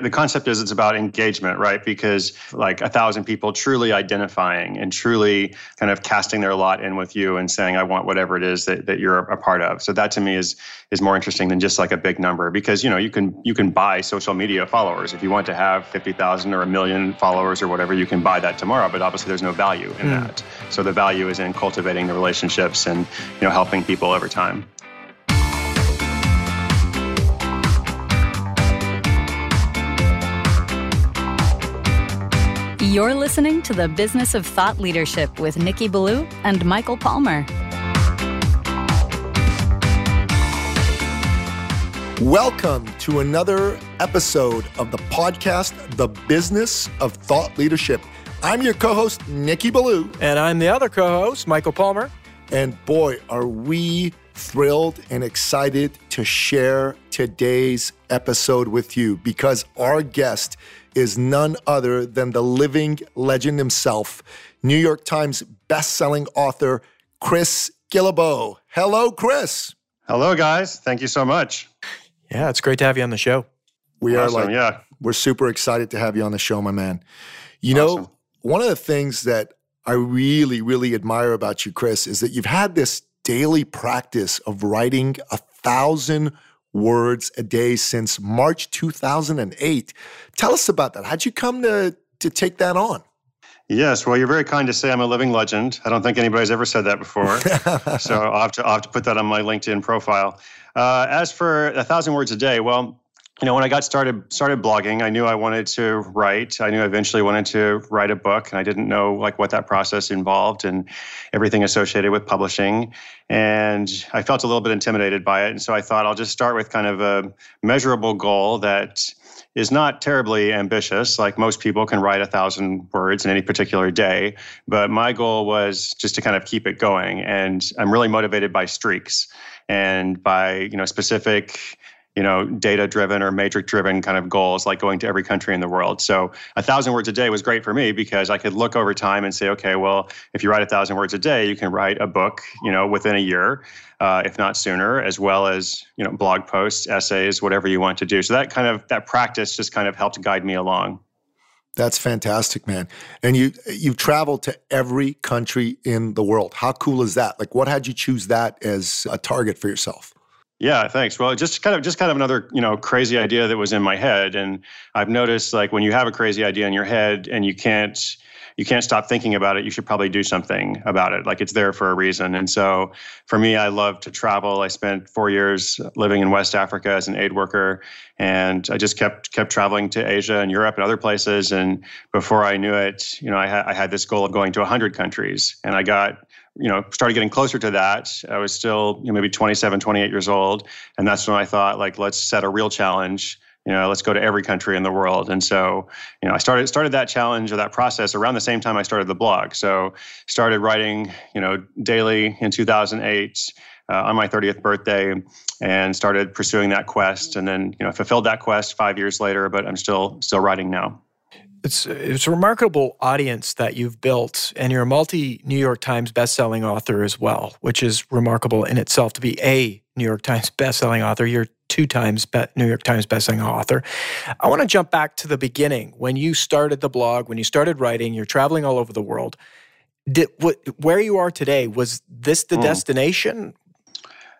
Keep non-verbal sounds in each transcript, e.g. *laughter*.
The concept is it's about engagement, right? Because like a thousand people truly identifying and truly kind of casting their lot in with you and saying, I want whatever it is that, that you're a part of. So that to me is is more interesting than just like a big number because you know you can you can buy social media followers. If you want to have fifty thousand or a million followers or whatever, you can buy that tomorrow. But obviously there's no value in mm. that. So the value is in cultivating the relationships and you know helping people over time. You're listening to the Business of Thought Leadership with Nicky Billou and Michael Palmer. Welcome to another episode of the podcast, The Business of Thought Leadership. I'm your co host, Nicky Billou. And I'm the other co host, Michael Palmer. And boy, are we thrilled and excited to share today's episode with you because our guest is none other than the living legend himself, New York Times best-selling author Chris Guillebeau. Hello, Chris. Hello, guys. Thank you so much. Yeah, it's great to have you on the show. We awesome, are like, yeah, we're super excited to have you on the show, my man. You awesome. know, one of the things that I really, really admire about you, Chris, is that you've had this daily practice of writing a thousand words a day since March 2008. Tell us about that. How'd you come to, to take that on? Yes, well, you're very kind to say I'm a living legend. I don't think anybody's ever said that before. *laughs* so I'll have, to, I'll have to put that on my LinkedIn profile. Uh, as for a thousand words a day, well, you know, when I got started started blogging, I knew I wanted to write. I knew I eventually wanted to write a book, and I didn't know like what that process involved and everything associated with publishing. And I felt a little bit intimidated by it, and so I thought I'll just start with kind of a measurable goal that is not terribly ambitious. Like most people can write a thousand words in any particular day, but my goal was just to kind of keep it going. And I'm really motivated by streaks and by you know specific you know, data driven or matrix driven kind of goals, like going to every country in the world. So a thousand words a day was great for me because I could look over time and say, okay, well, if you write a thousand words a day, you can write a book, you know, within a year, uh, if not sooner, as well as you know, blog posts, essays, whatever you want to do. So that kind of that practice just kind of helped guide me along. That's fantastic, man. And you you've traveled to every country in the world. How cool is that? Like what had you choose that as a target for yourself? Yeah, thanks. Well, just kind of just kind of another, you know, crazy idea that was in my head and I've noticed like when you have a crazy idea in your head and you can't you can't stop thinking about it, you should probably do something about it. Like it's there for a reason. And so for me, I love to travel. I spent 4 years living in West Africa as an aid worker and I just kept kept traveling to Asia and Europe and other places and before I knew it, you know, I had I had this goal of going to 100 countries and I got you know started getting closer to that. I was still you know, maybe 27 28 years old. And that's when i thought like let's set a real challenge. You know let's go to every country in the world. And so you know i started started that challenge or that process around the same time i started the blog. So started writing you know daily in 2008 uh, on my 30th birthday and started pursuing that quest. And then you know fulfilled that quest five years later but i'm still still writing now it's it's a remarkable audience that you've built, and you're a multi New York Times bestselling author as well, which is remarkable in itself to be a New York Times bestselling author. You're two times New York Times bestselling author. I want to jump back to the beginning when you started the blog, when you started writing. You're traveling all over the world. Did what, where you are today was this the mm. destination?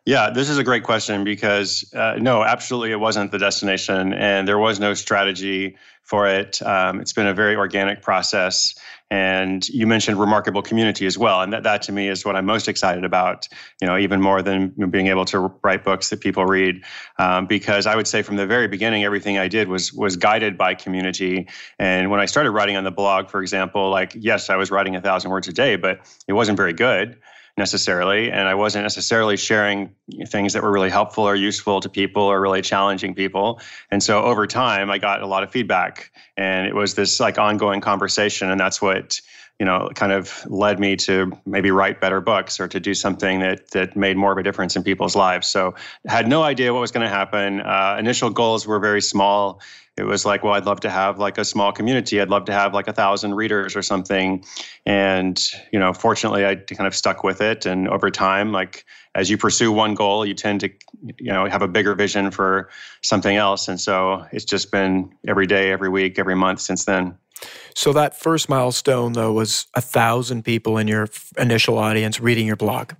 Yeah, this is a great question because uh, no, absolutely, it wasn't the destination, and there was no strategy for it. Um, it's been a very organic process. And you mentioned remarkable community as well, and that, that to me is what I'm most excited about. You know, even more than being able to write books that people read, um, because I would say from the very beginning, everything I did was was guided by community. And when I started writing on the blog, for example, like yes, I was writing a thousand words a day, but it wasn't very good necessarily and i wasn't necessarily sharing things that were really helpful or useful to people or really challenging people. And so over time i got a lot of feedback and it was this like ongoing conversation and that's what you know kind of led me to maybe write better books or to do something that that made more of a difference in people's lives. So had no idea what was going to happen. Uh, initial goals were very small it was like, well, I'd love to have like a small community. I'd love to have like a thousand readers or something. And, you know, fortunately, I kind of stuck with it. And over time, like as you pursue one goal, you tend to, you know, have a bigger vision for something else. And so it's just been every day, every week, every month since then. So that first milestone, though, was a thousand people in your initial audience reading your blog.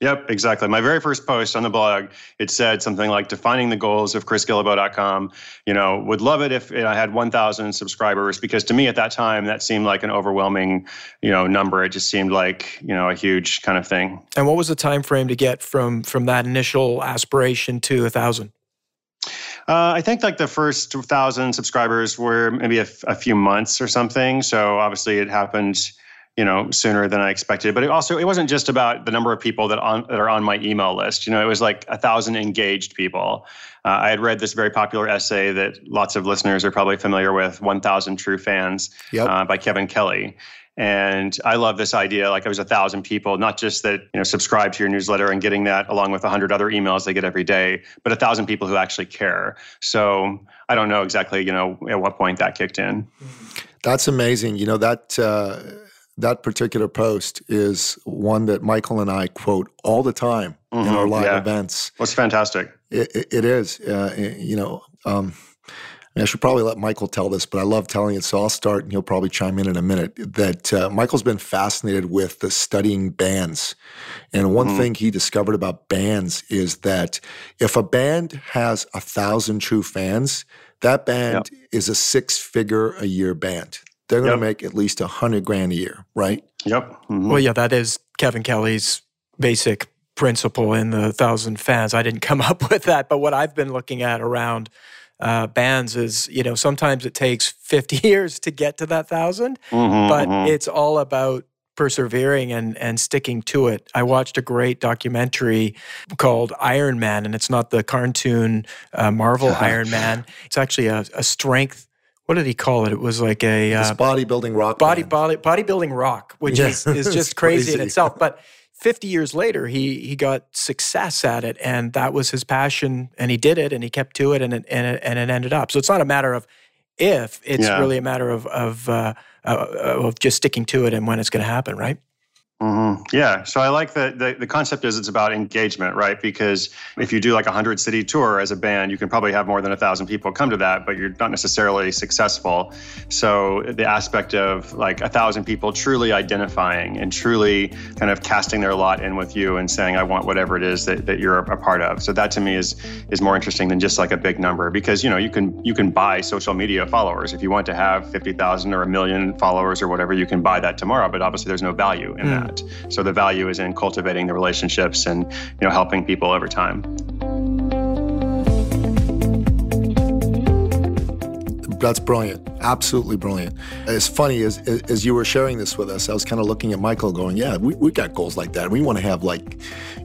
Yep, exactly. My very first post on the blog, it said something like defining the goals of chrisguillebeau.com. You know, would love it if I had 1,000 subscribers because to me at that time, that seemed like an overwhelming, you know, number. It just seemed like, you know, a huge kind of thing. And what was the time frame to get from from that initial aspiration to a thousand? Uh, I think like the first thousand subscribers were maybe a, f- a few months or something. So obviously it happened you know sooner than I expected. But it also it wasn't just about the number of people that on that are on my email list. You know, it was like a thousand engaged people. Uh, I had read this very popular essay that lots of listeners are probably familiar with, "1,000 True Fans" yep. uh, by Kevin Kelly. And I love this idea. Like it was a thousand people, not just that you know subscribe to your newsletter and getting that along with a hundred other emails they get every day, but a thousand people who actually care. So I don't know exactly you know at what point that kicked in. That's amazing. You know that. Uh that particular post is one that Michael and I quote all the time mm-hmm, in our live yeah. events. What's fantastic. It, it, it is. Uh, you know, um, I should probably let Michael tell this, but I love telling it, so I'll start, and he'll probably chime in in a minute. That uh, Michael's been fascinated with the studying bands, and one mm-hmm. thing he discovered about bands is that if a band has a thousand true fans, that band yep. is a six-figure a year band they're going to yep. make at least a hundred grand a year, right? Yep. Mm-hmm. Well, yeah, that is Kevin Kelly's basic principle in the thousand fans. I didn't *laughs* come up with that, but what I've been looking at around uh, bands is, you know, sometimes it takes 50 *laughs* years to get to that 1000 mm-hmm, but mm-hmm. it's all about persevering and and sticking to it. I watched a great documentary called Iron Man, and it's not the cartoon uh, Marvel *laughs* Iron Man. It's actually a, a strength what did he call it? It was like a uh, bodybuilding rock. Body body bodybuilding rock, which yeah. is, is *laughs* just crazy, crazy, in itself. But 50 years later, he he got success at it, and that was his passion, and he did it, and he kept to it, and it, and it, and it ended up. So it's not a matter of if; it's yeah. really a matter of of uh, uh, of just sticking to it and when it's going to happen, right? Mm-hmm. Yeah. So I like that the, the concept is it's about engagement, right? Because if you do like a 100 city tour as a band, you can probably have more than a thousand people come to that, but you're not necessarily successful. So the aspect of like a thousand people truly identifying and truly kind of casting their lot in with you and saying, I want whatever it is that, that you're a part of. So that to me is is more interesting than just like a big number because, you know, you can you can buy social media followers. If you want to have 50,000 or a million followers or whatever, you can buy that tomorrow, but obviously there's no value in mm. that So the value is in cultivating the relationships and you know helping people over time. That's brilliant. Absolutely brilliant. It's funny as as you were sharing this with us, I was kind of looking at Michael going, yeah, we, we got goals like that. We want to have like,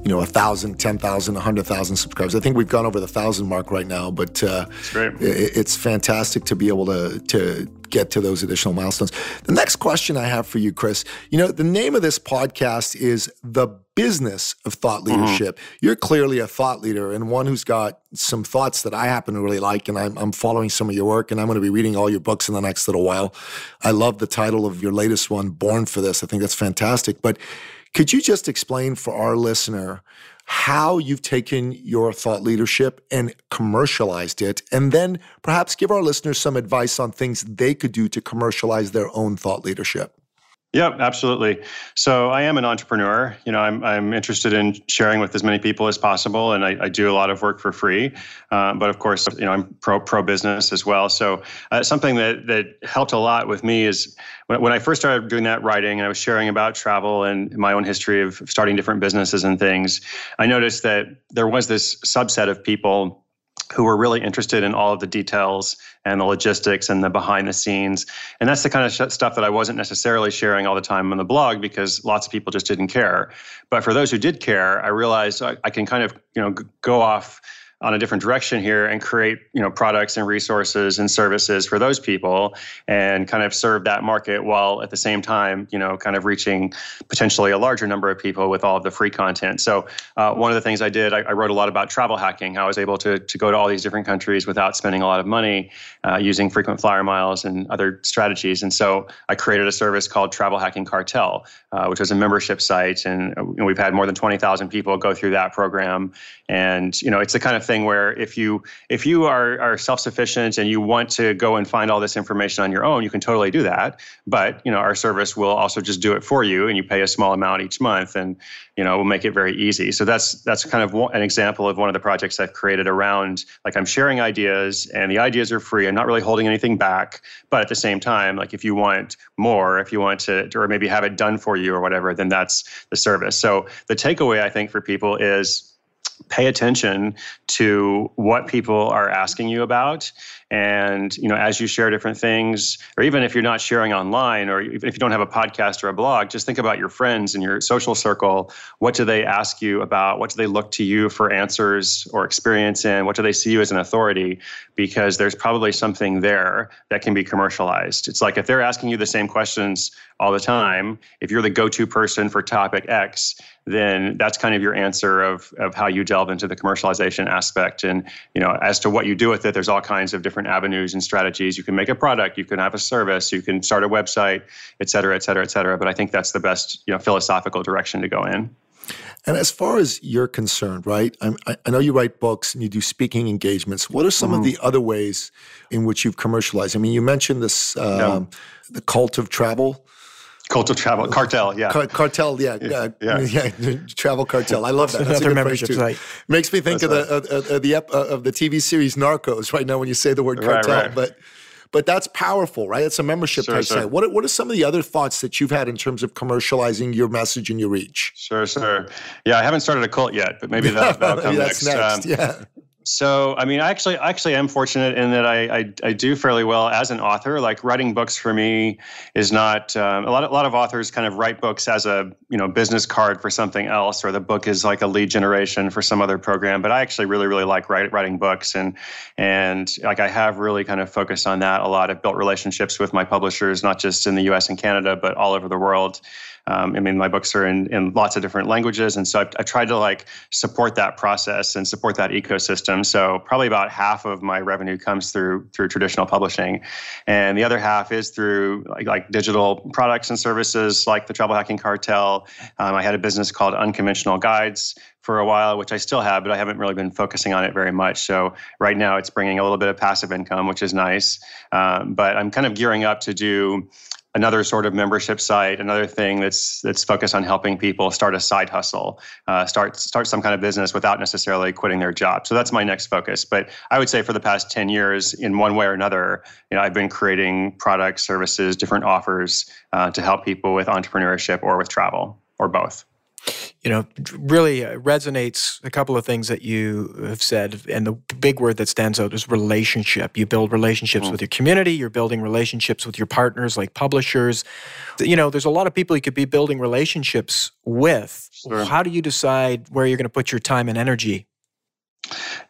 you know, a thousand, ten thousand, a hundred thousand subscribers. I think we've gone over the thousand mark right now, but uh, it, it's fantastic to be able to to get to those additional milestones. The next question I have for you, Chris, you know, the name of this podcast is The Business of Thought mm-hmm. Leadership. Mm-hmm. You're clearly a thought leader and one who's got some thoughts that I happen to really like. And I'm, I'm following some of your work and I'm going to be reading all your books in the next little while. I love the title of your latest one, Born for This. I think that's fantastic. But could you just explain for our listener how you've taken your thought leadership and commercialized it, and then perhaps give our listeners some advice on things they could do to commercialize their own thought leadership. Yep, absolutely. So I am an entrepreneur. You know, I'm I'm interested in sharing with as many people as possible, and I, I do a lot of work for free. Uh, but of course, you know, I'm pro pro business as well. So uh, something that that helped a lot with me is when, when I first started doing that writing, and I was sharing about travel and my own history of starting different businesses and things. I noticed that there was this subset of people who were really interested in all of the details and the logistics and the behind the scenes. And that's the kind of stuff that I wasn't necessarily sharing all the time on the blog because lots of people just didn't care. But for those who did care, I realized I, I can kind of, you know, go off on a different direction here and create you know products and resources and services for those people and kind of serve that market while at the same time you know kind of reaching potentially a larger number of people with all of the free content. So uh, one of the things i did I, I, wrote a lot about travel hacking how i was able to, to go to all these different countries without spending a lot of money uh, using frequent flyer miles and other strategies. And so i created a service called travel hacking cartel uh, which was a membership site. And uh, we've had more than 20000 people go through that program. And you know it's the kind of thing where if you if you are are self-sufficient and you want to go and find all this information on your own, you can totally do that. But you know our service will also just do it for you, and you pay a small amount each month, and you know we'll make it very easy. So that's that's kind of an example of one of the projects I've created around like I'm sharing ideas, and the ideas are free. I'm not really holding anything back, but at the same time, like if you want more, if you want to, or maybe have it done for you or whatever, then that's the service. So the takeaway I think for people is pay attention to what people are asking you about and you know as you share different things or even if you're not sharing online or even if you don't have a podcast or a blog just think about your friends and your social circle. What do they ask you about? What do they look to you for answers or experience in? What do they see you as an authority? Because there's probably something there that can be commercialized. It's like if they're asking you the same questions all the time if you're the go-to person for topic x then that's kind of your answer of, of how you delve into the commercialization aspect. And you know as to what you do with it there's all kinds of different different avenues and strategies. You can make a product, you can have a service, you can start a website, et cetera, et cetera, et cetera. But I think that's the best you know, philosophical direction to go in. And as far as you're concerned, right? I, I know you write books and you do speaking engagements. What are some mm-hmm. of the other ways in which you've commercialized? I mean, you mentioned this, um, no. the cult of travel. Cult of travel cartel, yeah. Car- cartel, yeah, yeah, yeah. yeah. *laughs* travel cartel. I love that. That's Another membership site. Makes me think That's of the right. uh, uh, the ep- uh, of the TV series Narcos. Right now, when you say the word cartel, right, right. but but that's powerful, right? It's a membership sure, type sure. site. What what are some of the other thoughts that you've had in terms of commercializing your message and your reach? Sure, sure. Yeah, I haven't started a cult yet, but maybe *laughs* that, will come next. next. Um, yeah. So, I mean, I actually, actually am fortunate in that I, I, I, do fairly well as an author. Like writing books for me is not um, a lot. Of, a lot of authors kind of write books as a you know business card for something else, or the book is like a lead generation for some other program. But I actually really, really like write, writing books, and and like I have really kind of focused on that a lot. I've built relationships with my publishers, not just in the U.S. and Canada, but all over the world. Um, I mean, my books are in, in lots of different languages. And so I've, I tried to like support that process and support that ecosystem. So probably about half of my revenue comes through through traditional publishing. And the other half is through like, like digital products and services like the Travel Hacking Cartel. Um, I had a business called Unconventional Guides for a while, which I still have, but I haven't really been focusing on it very much. So right now it's bringing a little bit of passive income, which is nice. Um, but I'm kind of gearing up to do another sort of membership site, another thing that's that's focused on helping people start a side hustle, uh, start start some kind of business without necessarily quitting their job. So that's my next focus. But I would say for the past ten years, in one way or another, you know, I've been creating products, services, different offers uh, to help people with entrepreneurship or with travel or both you know, really uh, resonates a couple of things that you have said. And the big word that stands out is relationship. You build relationships mm. with your community, you're building relationships with your partners like publishers. You know, there's a lot of people you could be building relationships with. Sure. How do you decide where you're going to put your time and energy?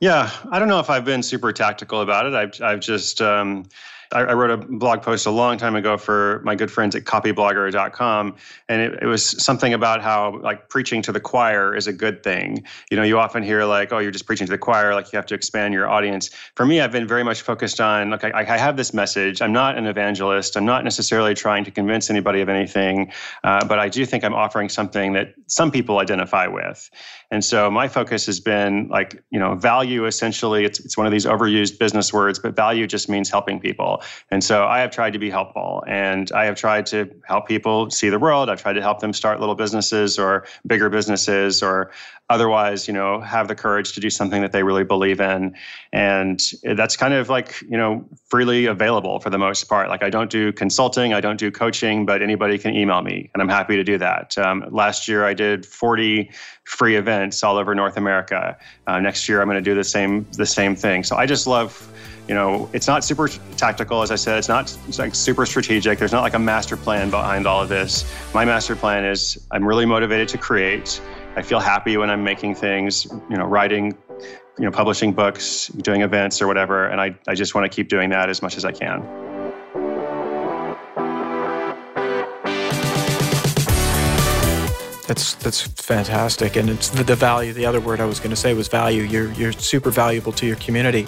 Yeah, I don't know if I've been super tactical about it. I've, I've just, um, I, I, wrote a blog post a long time ago for my good friends at copyblogger.com, and it, it, was something about how like preaching to the choir is a good thing. You know, you often hear like, oh, you're just preaching to the choir, like you have to expand your audience. For me, I've been very much focused on like I, I have this message. I'm not an evangelist. I'm not necessarily trying to convince anybody of anything, uh, but I do think I'm offering something that some people identify with. And so my focus has been like, you know, value essentially, it's, it's one of these overused business words, but value just means helping people. And so I have tried to be helpful and I have tried to help people see the world. I've tried to help them start little businesses or bigger businesses or otherwise, you know, have the courage to do something that they really believe in. And that's kind of like, you know, freely available for the most part. Like I don't do consulting, I don't do coaching, but anybody can email me and I'm happy to do that. Um, last year I did 40 free events all over North America. Uh, next year I'm going to do the same the same thing. So I just love you know, it's not super tactical, as I said. It's not it's like super strategic. There's not like a master plan behind all of this. My master plan is I'm really motivated to create I feel happy when I'm making things, you know, writing, you know, publishing books, doing events or whatever. And I, I just want to keep doing that as much as I can. That's that's fantastic, and it's the, the value. The other word I was going to say was value. You're you're super valuable to your community,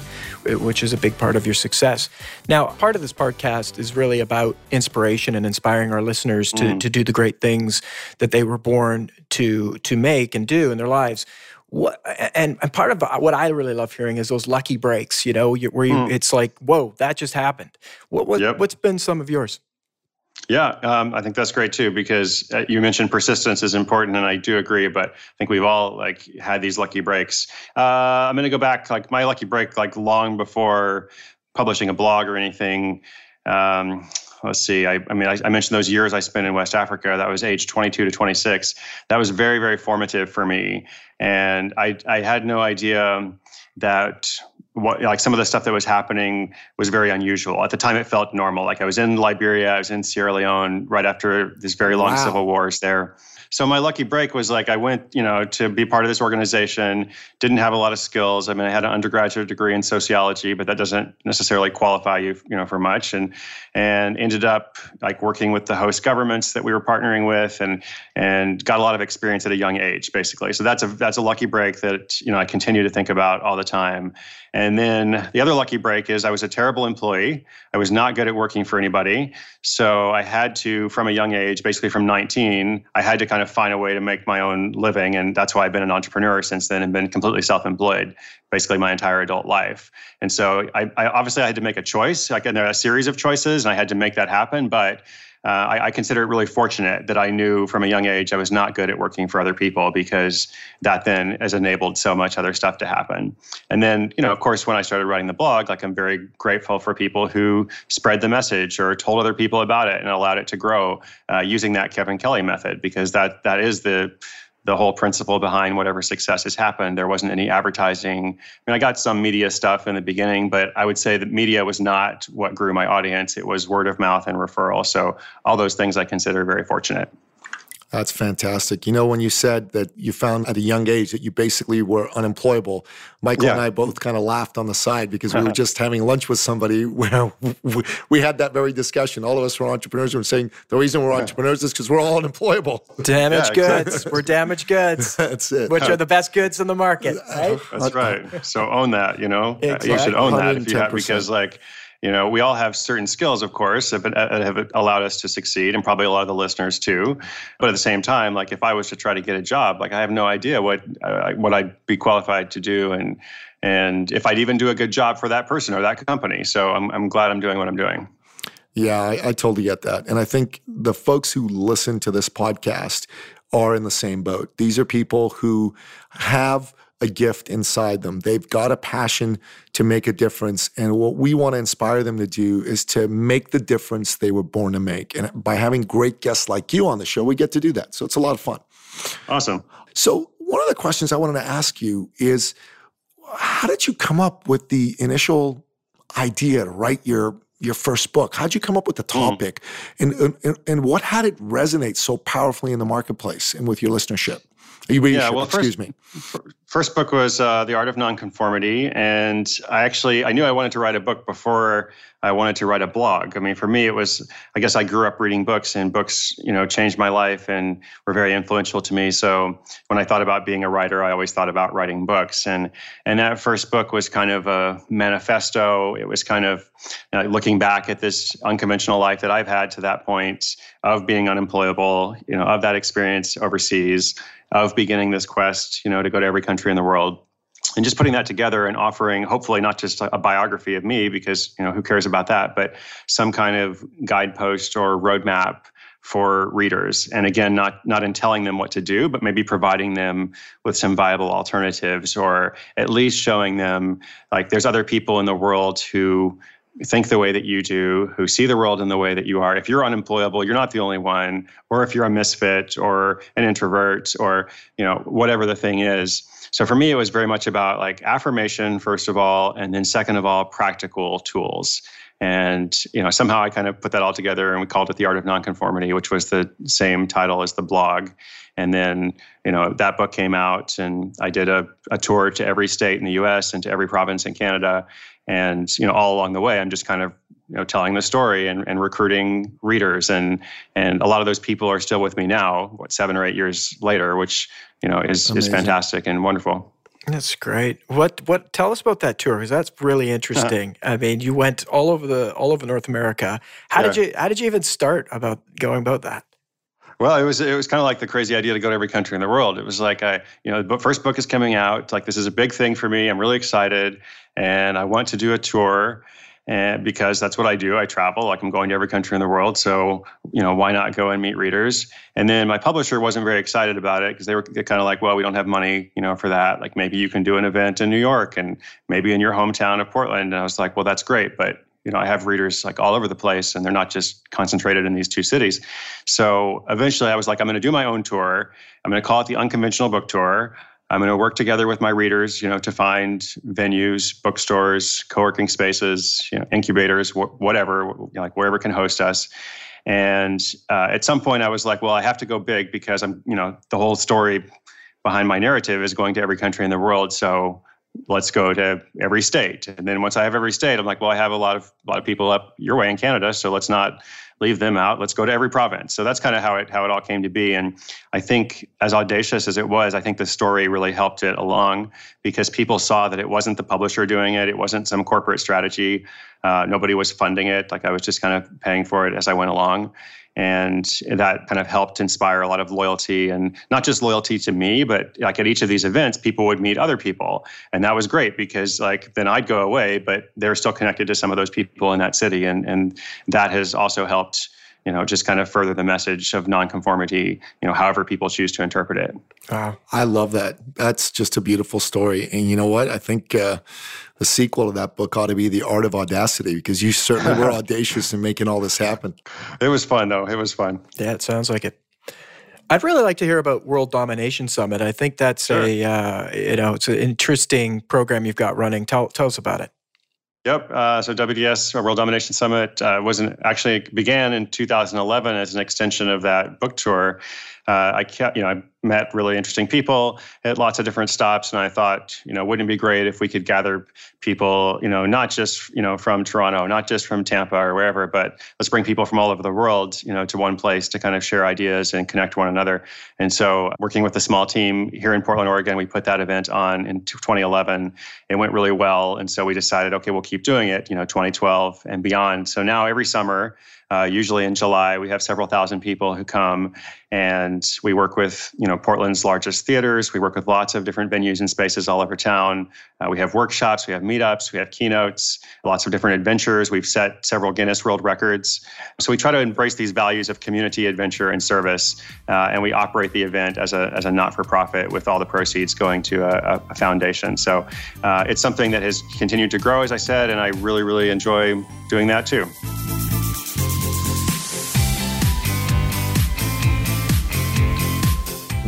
which is a big part of your success. Now, part of this podcast is really about inspiration and inspiring our listeners to mm. to do the great things that they were born to to make and do in their lives. What and, and part of what I really love hearing is those lucky breaks. You know, where you mm. it's like, whoa, that just happened. What, what yep. what's been some of yours? Yeah, um, I think that's great too because uh, you mentioned persistence is important, and I do agree. But I think we've all like had these lucky breaks. Uh, I'm going to go back like my lucky break, like long before publishing a blog or anything. Um, let's see. I, I mean, I, I, mentioned those years I spent in West Africa. That was age 22 to 26. That was very, very formative for me, and I I had no idea that what like some of the stuff that was happening was very unusual. At the time, it felt normal. Like I was in Liberia, I was in Sierra Leone right after these very long wow. civil wars there. So my lucky break was like I went, you know, to be part of this organization. Didn't have a lot of skills. I mean, I had an undergraduate degree in sociology, but that doesn't necessarily qualify you, you know, for much. And and ended up like working with the host governments that we were partnering with, and and got a lot of experience at a young age, basically. So that's a that's a lucky break that you know I continue to think about all the time. And then the other lucky break is I was a terrible employee. I was not good at working for anybody. So I had to, from a young age, basically from 19, I had to kind of find a way to make my own living. And that's why I've been an entrepreneur since then and been completely self employed basically my entire adult life. And so I, I obviously I had to make a choice. Like, and there are a series of choices, and I had to make that happen. But uh, I, I, consider it really fortunate that I knew from a young age I was not good at working for other people because that then has enabled so much other stuff to happen. And then, you know, of course, when I started writing the blog, like I'm very grateful for people who spread the message or told other people about it and allowed it to grow uh, using that Kevin Kelly method because that that is the the whole principle behind whatever success has happened. There wasn't any advertising. I mean, I got some media stuff in the beginning, but I would say that media was not what grew my audience. It was word of mouth and referral. So all those things I consider very fortunate. That's fantastic. You know, when you said that you found at a young age that you basically were unemployable, Michael yeah. and I both kind of laughed on the side because we were *laughs* just having lunch with somebody *laughs* where we had that very discussion. All of us were entrepreneurs and were saying the reason we're entrepreneurs is because we're all unemployable. *laughs* Damaged yeah, goods. Exactly. We're damaged goods. That's it. Which are the best goods in the market, right? That's right. So own that, you know? Exactly. You should own that if you have, because like, you know we all have certain skills of course that have allowed us to succeed and probably a lot of the listeners too. But at the same time like if i was to try to get a job like i have no idea what uh, what i'd be qualified to do and and if i'd even do a good job for that person or that company. So i'm, I'm glad i'm doing what i'm doing. Yeah I, I totally get that. And i think the folks who listen to this podcast are in the same boat. These are people who have a gift inside them. They've got a passion to make a difference. And what we want to inspire them to do is to make the difference they were born to make. And by having great guests like you on the show, we get to do that. So it's a lot of fun. Awesome. So, one of the questions I wanted to ask you is how did you come up with the initial idea to write your your first book? How'd you come up with the hmm. topic? Mm. And, and, and what had it resonate so powerfully in the marketplace and with your listenership? yeah, well, excuse first, me. First book was uh, The Art of Nonconformity, and I actually I knew I wanted to write a book before I wanted to write a blog. I mean, for me, it was I guess I grew up reading books, and books you know changed my life and were very influential to me. So when I thought about being a writer, I always thought about writing books, and and that first book was kind of a manifesto. It was kind of you know, looking back at this unconventional life that I've had to that point of being unemployable, you know, of that experience overseas, of beginning this quest, you know, to go to every country in the world. And just putting that together and offering hopefully not just a, biography of me because you know who cares about that but some kind of guidepost or roadmap for readers. And again not not in telling them what to do but maybe providing them with some viable alternatives or at least showing them like there's other people in the world who think the way that you do, who see the world in the way that you are. If you're unemployable, you're not the only one, or if you're a misfit or an introvert or, you know, whatever the thing is. So for me, it was very much about like affirmation, first of all, and then second of all, practical tools. And you know, somehow I kind of put that all together, and we called it the Art of Nonconformity, which was the same title as the blog. And then you know that book came out, and I did a, a tour to every state in the U.S. and to every province in Canada. And you know, all along the way, I'm just kind of you know telling the story and, and recruiting readers. And and a lot of those people are still with me now what seven or eight years later which you know is Amazing. is fantastic and wonderful. That's great. What what tell us about that tour because that's really uh-huh. interesting. I mean you went all over the all over north america. How yeah. did you how did you even start about going about that well, it was it was kind of like the crazy idea to go to every country in the world. It was like I, you know, the first book is coming out. Like this is a big thing for me. I'm really excited, and I want to do a tour and because that's what I do. I travel, like I'm going to every country in the world. So, you know, why not go and meet readers? And then my publisher wasn't very excited about it because they were kind of like, well, we don't have money, you know, for that. Like maybe you can do an event in New York and maybe in your hometown of Portland. And I was like, well, that's great, but you know, I have readers like all over the place and they're not just concentrated in these two cities. So eventually I was like, I'm going to do my own tour. I'm going to call it the Unconventional Book Tour. I'm going to work together with my readers, you know, to find venues, bookstores, co-working spaces, you know, incubators, wh- whatever, you know, like wherever can host us. And uh, at some point, I was like, well, I have to go big because I'm, you know, the whole story behind my narrative is going to every country in the world. So let's go to every state. And then once I have every state, I'm like, well, I have a lot of a lot of people up your way in Canada, so let's not leave them out. Let's go to every province. So that's kind of how it how it all came to be. And I think as audacious as it was, I think the story really helped it along because people saw that it wasn't the publisher doing it. It wasn't some corporate strategy. Uh, nobody was funding it. Like I was just kind of paying for it as I went along and that kind of helped inspire a lot of loyalty and not just loyalty to me but like at each of these events people would meet other people. And that was great because like then i'd go away but they're still connected to some of those people in that city. And and that has also helped you know, just kind of further the message of nonconformity, you know, however people choose to interpret it. Wow. I love that. That's just a beautiful story. And you know what? I think uh, the sequel to that book ought to be The Art of Audacity because you certainly were *laughs* audacious in making all this happen. It was fun, though. It was fun. Yeah, it sounds like it. I'd really like to hear about World Domination Summit. I think that's sure. a uh, you know it's an interesting program you've got running. Tell tell us about it. Yep. Uh, so WDS World Domination Summit uh, was an, actually began in 2011 as an extension of that book tour. Uh, I kept, you know, I met really interesting people at lots of different stops and i thought you know wouldn't it be great if we could gather people you know not just you know from toronto not just from tampa or wherever but let's bring people from all over the world you know to one place to kind of share ideas and connect one another. And so working with a small team here in portland oregon we put that event on in 2011 it went really well and so we decided okay we'll keep doing it you know 2012 and beyond. So now every summer uh, usually in July, we have several thousand people who come, and we work with you know Portland's largest theaters. We work with lots of different venues and spaces all over town. Uh, we have workshops, we have meetups, we have keynotes, lots of different adventures. We've set several Guinness World Records. So we try to embrace these values of community, adventure, and service, uh, and we operate the event as a as a not-for-profit with all the proceeds going to a, a foundation. So uh, it's something that has continued to grow, as I said, and I really really enjoy doing that too.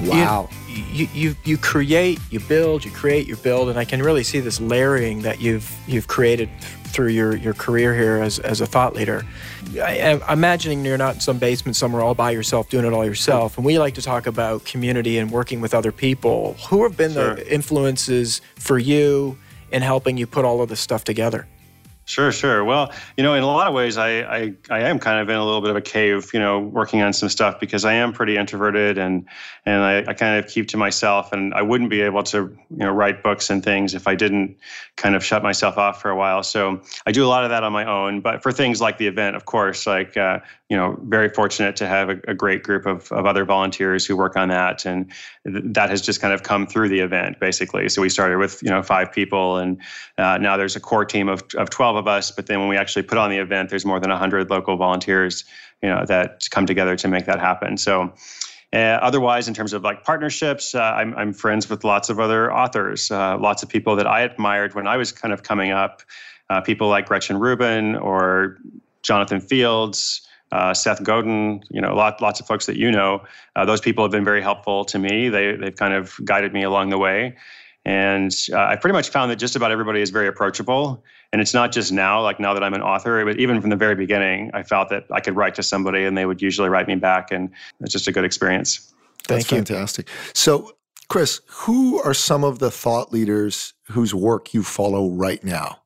Wow. You, you, you, you create, you build, you create, you build, and I can really see this layering that you've you've created through your, your career here as, as a thought leader. I, am imagining you're not in some basement somewhere all by yourself doing it all yourself. And we like to talk about community and working with other people. Who have been sure. the influences for you in helping you put all of this stuff together? Sure, sure. Well, you know, in a lot of ways, I, I, I am kind of in a little bit of a cave, you know, working on some stuff because I am pretty introverted and and I, I kind of keep to myself, and I wouldn't be able to, you know, write books and things if I didn't kind of shut myself off for a while. So I do a lot of that on my own. But for things like the event, of course, like uh, you know, very fortunate to have a, a, great group of, of other volunteers who work on that. And th- that has just kind of come through the event, basically. So we started with, you know, five people, and uh, now there's a core team of, of 12 of us. But then when we actually put on the event, there's more than 100 local volunteers, you know, that come together to make that happen. So uh, otherwise, in terms of like partnerships, uh, I'm, I'm friends with lots of other authors, uh, lots of people that I admired when I was kind of coming up, uh, people like Gretchen Rubin or Jonathan Fields, uh, Seth Godin, you know, lot, lots of folks that you know. Uh, those people have been very helpful to me. They, they've kind of guided me along the way. And uh, I pretty much found that just about everybody is very approachable. And it's not just now, like now that I'm an author, but even from the very beginning, I felt that I could write to somebody and they would usually write me back. And it's just a good experience. That's Thank fantastic. So, Chris, who are some of the thought leaders whose work you follow right now?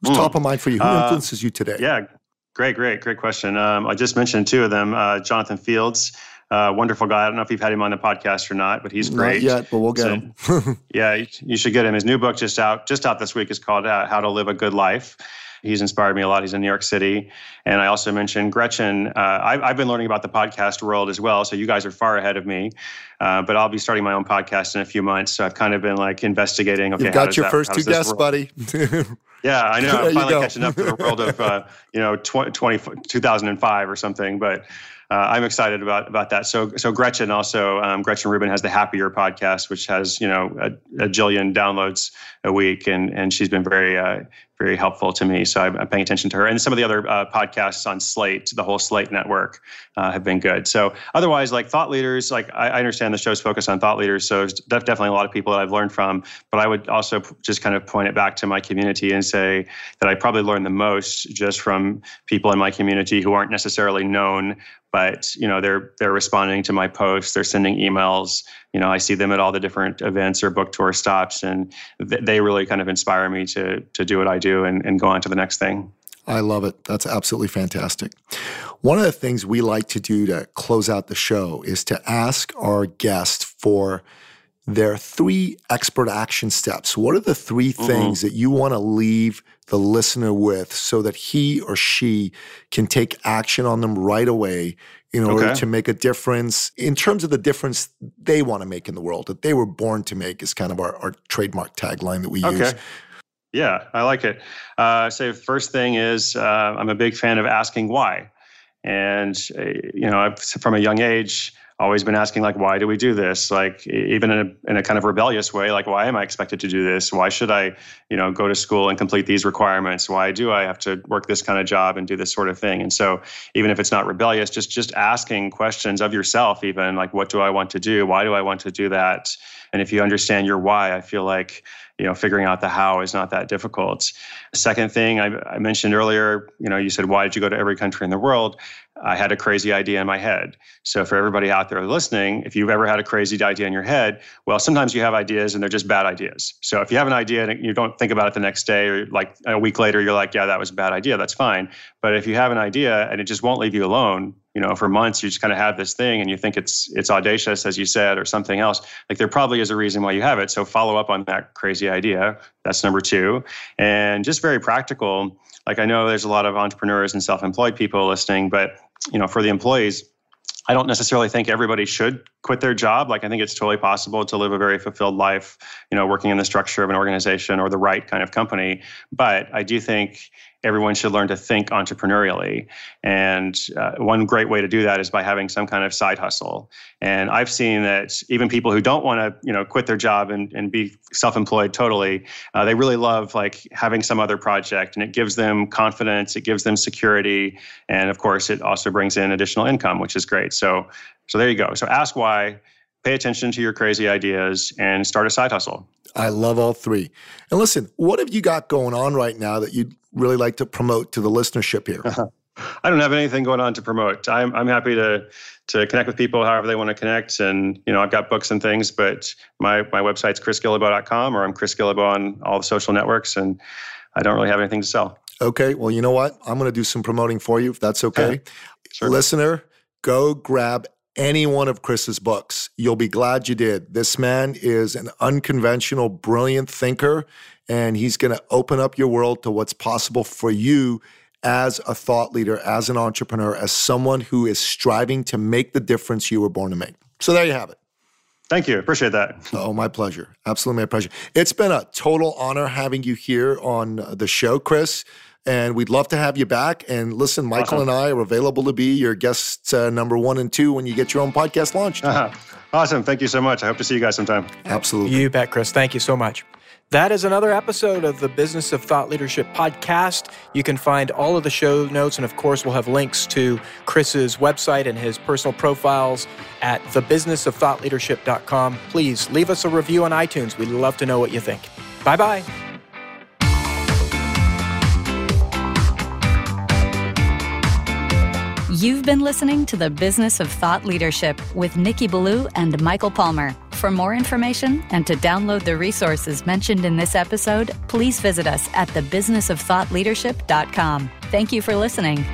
Who's mm. top of mind for you? Who uh, influences you today? Yeah, great, great, great question. Um, I just mentioned two of them uh, Jonathan Fields. Uh, wonderful guy. I don't know if you've had him on the podcast or not, but he's great. Not yet, but we'll get so, him. *laughs* yeah, you should get him. His new book just out, just out this week, is called uh, "How to Live a Good Life." He's inspired me a lot. He's in New York City, and I also mentioned Gretchen. Uh, I've, I've, been learning about the podcast world as well, so you guys are far ahead of me. Uh, but I'll be starting my own podcast in a few months, so I've kind of been like investigating. Okay, you've got your that, first two guests, world? buddy. *laughs* yeah, I know. I'm finally catching up to the world of uh, you know 20, 20, 2005 or something, but uh, I'm excited about about that. So so Gretchen also um, Gretchen Rubin has the Happier podcast, which has you know a, a jillion downloads a week, and and she's been very uh, very helpful to me. So I'm, paying attention to her, and some of the other uh, podcasts on Slate, the whole Slate network, uh, have been good. So otherwise, like thought leaders, like I, I understand the show's focused on thought leaders, so there's definitely a lot of people that I've learned from. But I would also just kind of point it back to my community and say that I probably learned the most just from people in my community who aren't necessarily known but you know they're they're responding to my posts they're sending emails you know i see them at all the different events or book tour stops and th- they really kind of inspire me to to do what i do and, and go on to the next thing I love it. That's absolutely fantastic. One of the things we like to do to close out the show is to ask our guest for their three expert action steps. What are the 3 mm-hmm. things that you want to leave the listener with so that he or she can take action on them right away in order okay. to make a difference in terms of the difference they want to make in the world that they were born to make is kind of our, our trademark tagline that we okay. use. Yeah, I like it. Uh, so first thing is uh, I'm a big fan of asking why. And, uh, you know, I've, from a young age, always been asking like why do we do this? Like even in a, in a kind of rebellious way like why am i expected to do this? Why should i you know go to school and complete these requirements? Why do i have to work this kind of job and do this sort of thing? And so even if it's not rebellious just just asking questions of yourself even like what do i want to do? Why do i want to do that? And if you understand your why i feel like you know figuring out the how is not that difficult. Second thing I, I, mentioned earlier you know you said why did you go to every country in the world i had a crazy idea in my head. So for everybody out there listening if you've ever had a crazy idea in your head well sometimes you have ideas and they're just bad ideas. So if you have an idea and you don't think about it the next day or like a week later you're like yeah that was a bad idea that's fine. But if you have an idea and it just won't leave you alone you know for months you just kind of have this thing and you think it's it's audacious as you said or something else like there probably is a reason why you have it. So follow up on that crazy idea. That's number two. And just very practical like i know there's a lot of entrepreneurs and self-employed people listening but you know for the employees I don't necessarily think everybody should quit their job. Like I think it's totally possible to live a very fulfilled life, you know, working in the structure of an organization or the right kind of company. But I do think everyone should learn to think entrepreneurially. And uh, one great way to do that is by having some kind of side hustle. And I've seen that even people who don't want to, you know, quit their job and, and be self-employed totally, uh, they really love like having some other project, and it gives them confidence, it gives them security, and of course, it also brings in additional income, which is great. So, so there you go. So ask why. Pay attention to your crazy ideas and start a side hustle. I love all three. And listen, what have you got going on right now that you'd really like to promote to the listenership here? *laughs* I don't have anything going on to promote. I'm I'm happy to to connect with people however they want to connect, and you know I've got books and things, but my my website's chrisguillebeau.com or I'm Chris Guillebeau on all the social networks, and I don't really have anything to sell. Okay, well you know what? I'm going to do some promoting for you if that's okay. *laughs* sure. Listener, go grab any one of Chris's books. You'll be glad you did. This man is an unconventional, brilliant thinker, and he's going to open up your world to what's possible for you as a thought leader, as an entrepreneur, as someone who is striving to make the difference you were born to make. So there you have it. Thank you. Appreciate that. Oh, my pleasure. Absolutely my pleasure. It's been a total honor having you here on the show, Chris and we'd love to have you back. And listen, Michael and I are available to be your guests uh, number one and two when you get your own podcast launched. Uh-huh. *laughs* Awesome. Thank you so much. I hope to see you guys sometime. Absolutely. You bet, Chris. Thank you so much. That is another episode of the Business of Thought Leadership podcast. You can find all of the show notes, and of course, we'll have links to Chris's website and his personal profiles at thebusinessofthoughtleadership.com. Please leave us a review on iTunes. We'd love to know what you think. Bye bye. You've been listening to the Business of Thought Leadership with Nicky Billou and Michael Palmer. For more information and to download the resources mentioned in this episode, please visit us at thebusinessofthoughtleadership.com. Thank you for listening.